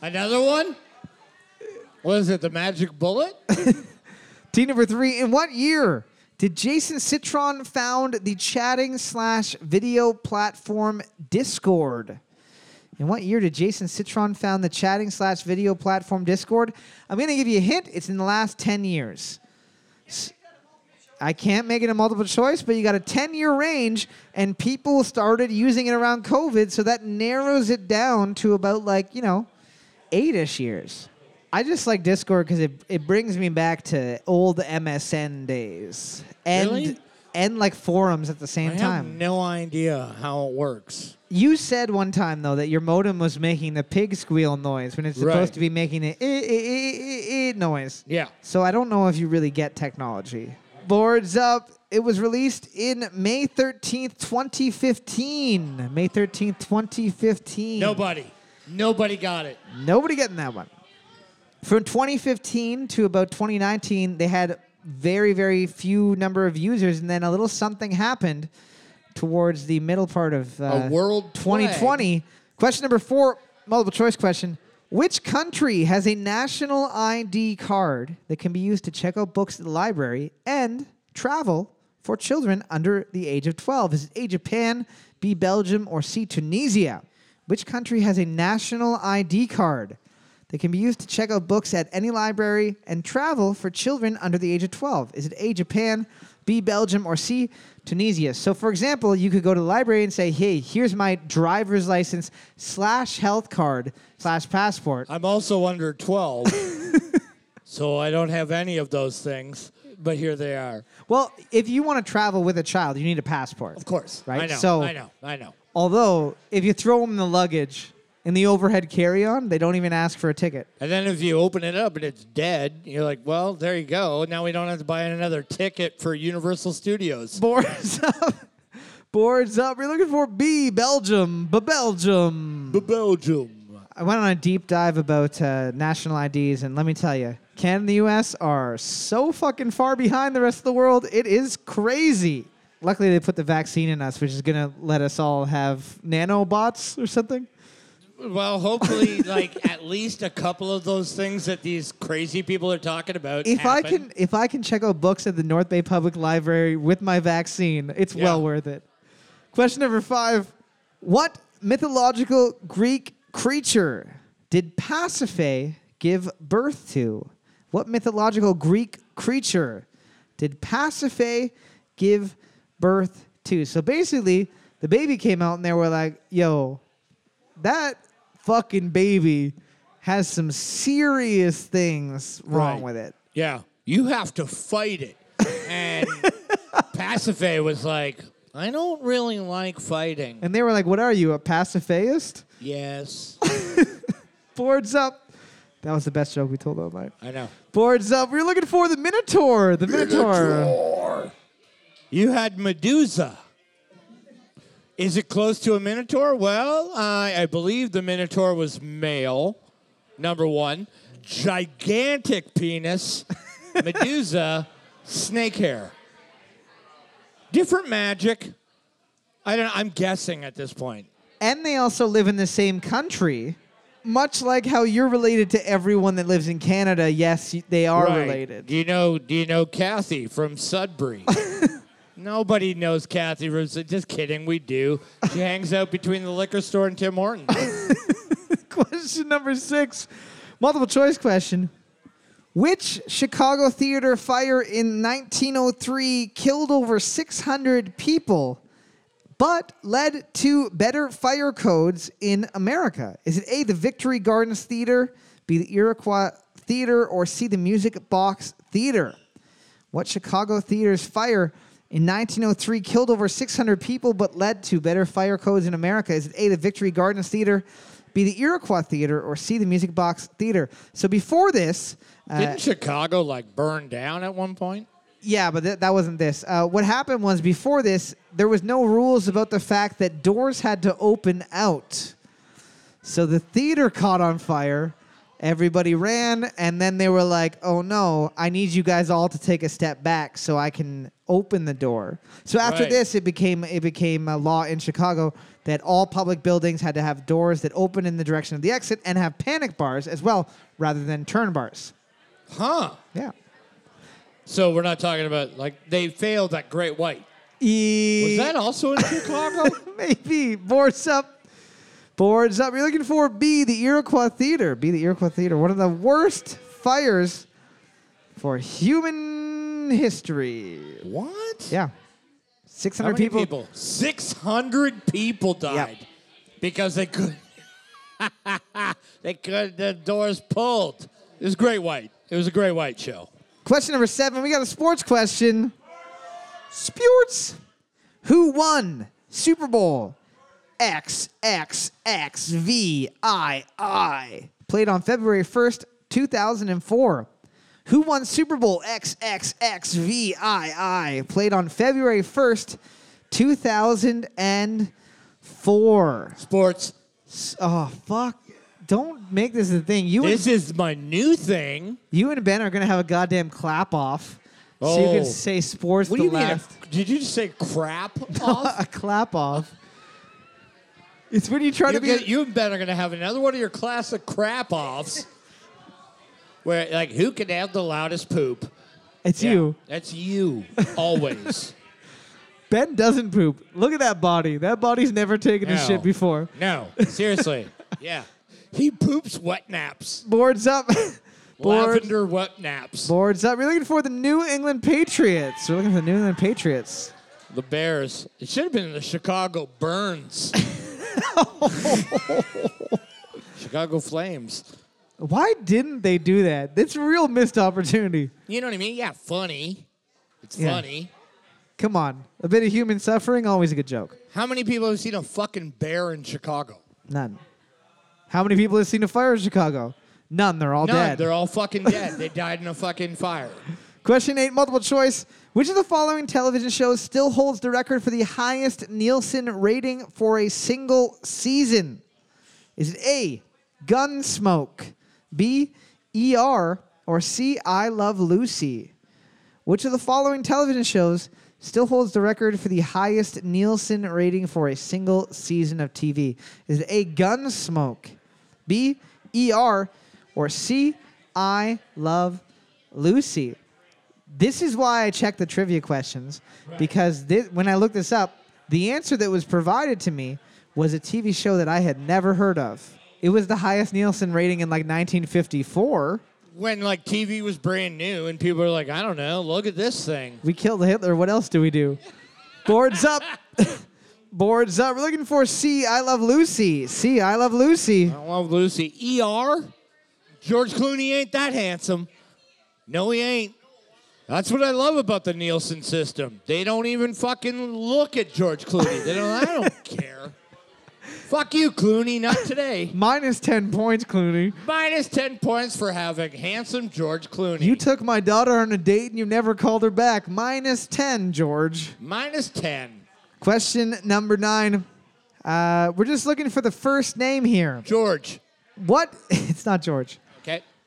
Another one? What is it? The magic bullet? Team number three. In what year did Jason Citron found the chatting slash video platform Discord? In what year did Jason Citron found the chatting slash video platform Discord? I'm going to give you a hint. It's in the last 10 years. I can't make it a multiple choice, but you got a 10 year range, and people started using it around COVID, so that narrows it down to about like, you know, eight ish years. I just like Discord because it, it brings me back to old MSN days and Really? and like forums at the same I have time. no idea how it works. You said one time though that your modem was making the pig squeal noise when it's supposed Right. to be making the eh, eh, eh, eh, eh noise. Yeah. So I don't know if you really get technology. Boards up. It was released in May 13th, 2015. May 13th, 2015. Nobody. Nobody got it. Nobody getting that one. From 2015 to about 2019, they had very, very few number of users, and then a little something happened towards the middle part of uh, A world 2020. Question number four, multiple choice question. Which country has a national ID card that can be used to check out books at the library and travel for children under the age of 12? Is it A, Japan, B, Belgium, or C, Tunisia? Which country has a national ID card that can be used to check out books at any library and travel for children under the age of 12? Is it A, Japan, B, Belgium, or C, Tunisia? So, for example, you could go to the library and say, hey, here's my driver's license slash health card slash passport. I'm also under 12, so I don't have any of those things, but here they are. Well, if you want to travel with a child, you need a passport. Of course. Right, I know. so- I know. I know. Although, if you throw them the luggage in the overhead carry on, they don't even ask for a ticket. And then if you open it up and it's dead, you're like, well, there you go. Now we don't have to buy another ticket for Universal Studios. Boards up. Boards up. We're looking for B, Belgium. B, Belgium. Belgium. I went on a deep dive about uh, national IDs, and let me tell you, Canada and the U.S. are so fucking far behind the rest of the world. It is crazy. Luckily, they put the vaccine in us, which is gonna let us all have nanobots or something. Well, hopefully, like at least a couple of those things that these crazy people are talking about. If I can, if I can check out books at the North Bay Public Library with my vaccine, it's Yeah. well worth it. Question number five: What mythological Greek creature did Pasiphae give birth to? What mythological Greek creature did Pasiphae give birth to? So basically, the baby came out and they were like, "Yo, that fucking baby has some serious things wrong Right. with it. Yeah, you have to fight it. And Pasiphae was like, I don't really like fighting. And they were like, "What are you, a pacifist?" Yes, Boards up. That was the best joke we told all night. I know. Boards up. We are looking for the Minotaur. The Minotaur. You had Medusa. Is it close to a Minotaur? Well, I, I believe the Minotaur was male, number one. Gigantic penis. Medusa, snake hair. Different magic. I don't. I'm guessing at this point. And they also live in the same country. Much like how you're related to everyone that lives in Canada, yes, they are Right. related. Do you know? Do you know Kathy from Sudbury? Nobody knows Kathy from. Just kidding. We do. She hangs out between the liquor store and Tim Hortons. question number six, multiple choice question. Which Chicago theater fire in 1903 killed over 600 people, but led to better fire codes in America? Is it A, the Victory Gardens Theater, B, the Iroquois Theater, or C, the Music Box Theater? What Chicago theater's fire in 1903 killed over 600 people but led to better fire codes in America? Is it A, the Victory Gardens Theater, B, the Iroquois Theater, or C, the Music Box Theater? So before this, uh, Didn't Chicago like burn down at one point? yeah, but th- that wasn't this. Uh, what happened was before this, there was no rules about the fact that doors had to open out. So the theater caught on fire. Everybody ran, and then they were like, "Oh no! I need you guys all to take a step back so I can open the door." So after Right. this, it became it became a law in Chicago that all public buildings had to have doors that open in the direction of the exit and have panic bars as well, rather than turn bars. Huh. Yeah. So we're not talking about like they failed at Great White. Was that also in Chicago? Maybe. Boards up. Boards up. You're looking for B, the Iroquois Theater. B, the Iroquois Theater. One of the worst fires for human history. what? Yeah. How 600 many people. people? Six hundred people died because they could. they could. The doors pulled. It was Great White. It was a Great White show. Question number seven. We got a sports question. Sports. Who won Super Bowl XXXVII? Played on February 1st, 2004. Who won Super Bowl XXXVII? Played on February 1st, 2004. Sports. S- Oh, fuck. Don't make this a thing. You and This is my new thing. you and Ben are gonna have a goddamn clap off. So you Oh. can say sports What the do you mean? last. a- did you just say crap off? a clap off. It's when you try you, to be. get, you and Ben are gonna have another one of your classic crap offs. Where like who can have the loudest poop? it's Yeah, you. That's you always. Ben doesn't poop. Look at that body. That body's never taken a No. shit before. no, seriously. Yeah. He poops wet naps. Boards up. Boards, Lavender wet naps. boards up. We're looking for the New England Patriots. We're looking for the New England Patriots. The Bears. It should have been the Chicago Burns. Chicago Flames. Why didn't they do that? It's a real missed opportunity. You know what I mean? Yeah, funny. It's Yeah. funny. Come on. A bit of human suffering, always a good joke. How many people have seen a fucking bear in Chicago? None. How many people have seen a fire in Chicago? None. They're all None. dead. They're all fucking dead. they died in a fucking fire. Question eight, multiple choice. Which of the following television shows still holds the record for the highest Nielsen rating for a single season? Is it A, Gunsmoke, B, ER, or C, I Love Lucy? Which of the following television shows still holds the record for the highest Nielsen rating for a single season of TV? Is it A, Gunsmoke, B, ER, or C, I Love Lucy? This is why I check the trivia questions because thi- when I looked this up, the answer that was provided to me was a TV show that I had never heard of. It was the highest Nielsen rating in like 1954. When like TV was brand new and people were like, I don't know, look at this thing. We killed Hitler. What else do we do? Boards up. Boards up. We're looking for C. I love Lucy. C. I love Lucy. I love Lucy. ER? George Clooney ain't that handsome. No, he ain't. That's what I love about the Nielsen system. They don't even fucking look at George Clooney. They don't. I don't care. Fuck you, Clooney. Not today. Minus 10 points, Clooney. Minus ten points for having handsome George Clooney. You took my daughter on a date and you never called her back. Minus 10, George. Minus ten. Question number nine. Uh, we're just looking for the first name here. George. What? It's not George.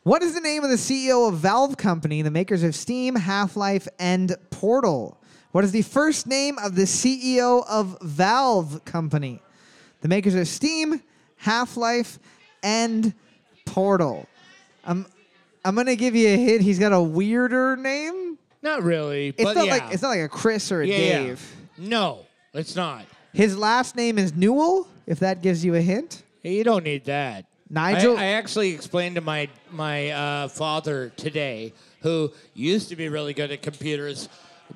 What is the name of the CEO of Valve Company, the makers of Steam, Half Life, and Portal? What is the first name of the CEO of Valve Company, the makers of Steam, Half Life, and Portal? I'm, I'm gonna give you a hint. He's got a weirder name. Not really, It's but not yeah. like it's not like a Chris or a yeah, yeah. Dave. No, it's not. His last name is Newell. If that gives you a hint. You don't need that. Nigel- I, I actually explained to my my uh, father today, who used to be really good at computers,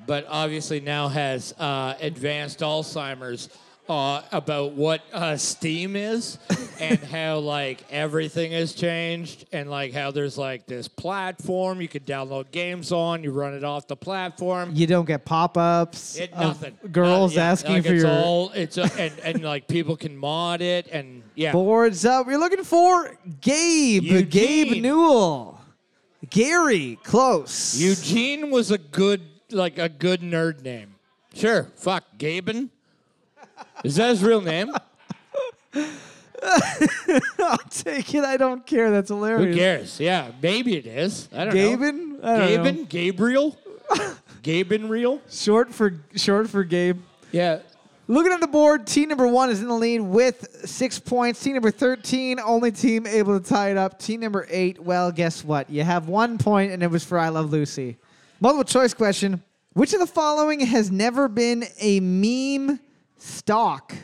but obviously now has uh, advanced Alzheimer's, uh, about what uh, Steam is and how like everything has changed and like how there's like this platform you can download games on, you run it off the platform. You don't get pop-ups. It, nothing. Girls yeah, asking like for it's your all it's uh, and and like people can mod it and yeah. boards up. We're looking for Gabe. Eugene. Gabe Newell. Gary, close. Eugene was a good, like a good nerd name. Sure, fuck, Gaben. Is that his real name? I'll take it. I don't care. That's hilarious. Who cares? Yeah, maybe it is. I don't know. Gaben? I don't know. Gaben? Gabriel? Gaben real? Short for short for Gabe. Yeah. Looking at the board, team number one is in the lead with six points. Team number 13, only team able to tie it up. Team number eight, well, guess what? You have one point, and it was for I Love Lucy. Multiple choice question Which of the following has never been a meme stock?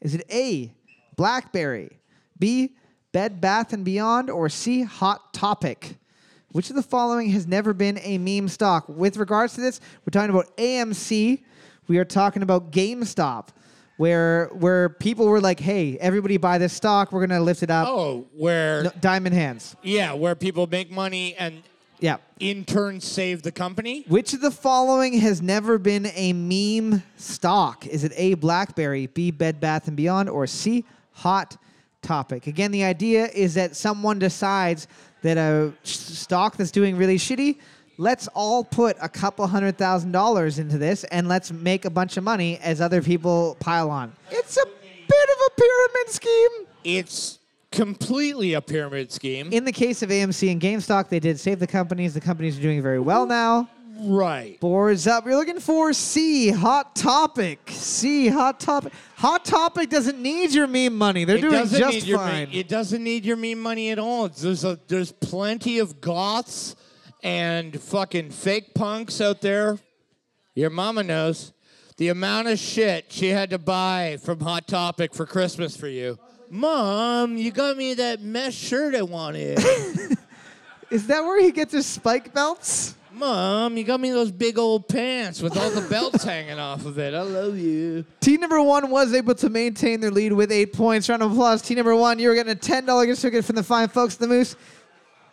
Is it A, Blackberry, B, Bed Bath and Beyond, or C, Hot Topic? Which of the following has never been a meme stock? With regards to this, we're talking about AMC. We are talking about GameStop, where where people were like, "Hey, everybody buy this stock. We're gonna lift it up." Oh, where, No, diamond hands. yeah, where people make money and Yeah. in turn save the company? Which of the following has never been a meme stock? Is it A, BlackBerry, B, Bed Bath and Beyond, or C, Hot Topic? Again, the idea is that someone decides that a stock that's doing really shitty, let's all put a couple hundred thousand dollars into this and let's make a bunch of money as other people pile on. It's a bit of a pyramid scheme. It's completely a pyramid scheme. In the case of AMC and GameStop, they did save the companies. The companies are doing very well now. right. Boards up. You're looking for C, Hot Topic. C, Hot Topic. Hot Topic doesn't need your meme money. They're It doing just need your me- fine. it doesn't need your meme money at all. There's a, there's plenty of goths and fucking fake punks out there. Your mama knows the amount of shit she had to buy from Hot Topic for Christmas for you. Mom, you got me that mesh shirt I wanted. Is that where he gets his spike belts? Mom, you got me those big old pants with all the belts hanging off of it. I love you. Team number one was able to maintain their lead with eight points. Round of applause. Team number one, you were getting a $10 gift certificate from the fine folks at the Moose.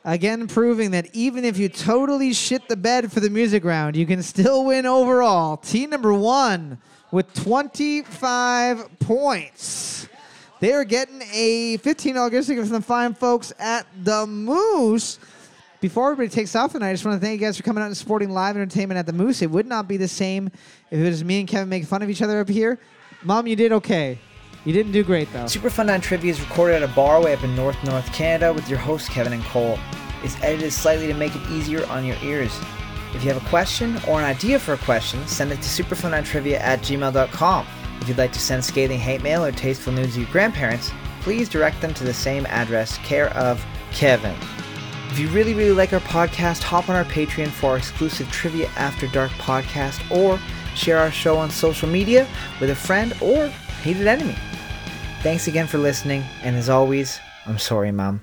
Again, proving that even if you totally shit the bed for the music round, you can still win overall. Team number one with 25 points. They are getting a $15 gift certificate from the fine folks at the Moose. Before everybody takes off tonight, I just want to thank you guys for coming out and supporting live entertainment at the Moose. It would not be the same if it was me and Kevin making fun of each other up here. Mom, you did okay. You didn't do great though. Super Fun Time Trivia is recorded at a bar way up in North North Canada with your hosts Kevin and Cole. It's edited slightly to make it easier on your ears. If you have a question or an idea for a question, send it to superfuntimetrivia at gmail.com. If you'd like to send scathing hate mail or tasteful news to your grandparents, please direct them to the same address, care of Kevin. If you really, really like our podcast, hop on our Patreon for our exclusive Trivia After Dark podcast or share our show on social media with a friend or hated enemy. Thanks again for listening, and as always, I'm sorry, Mom.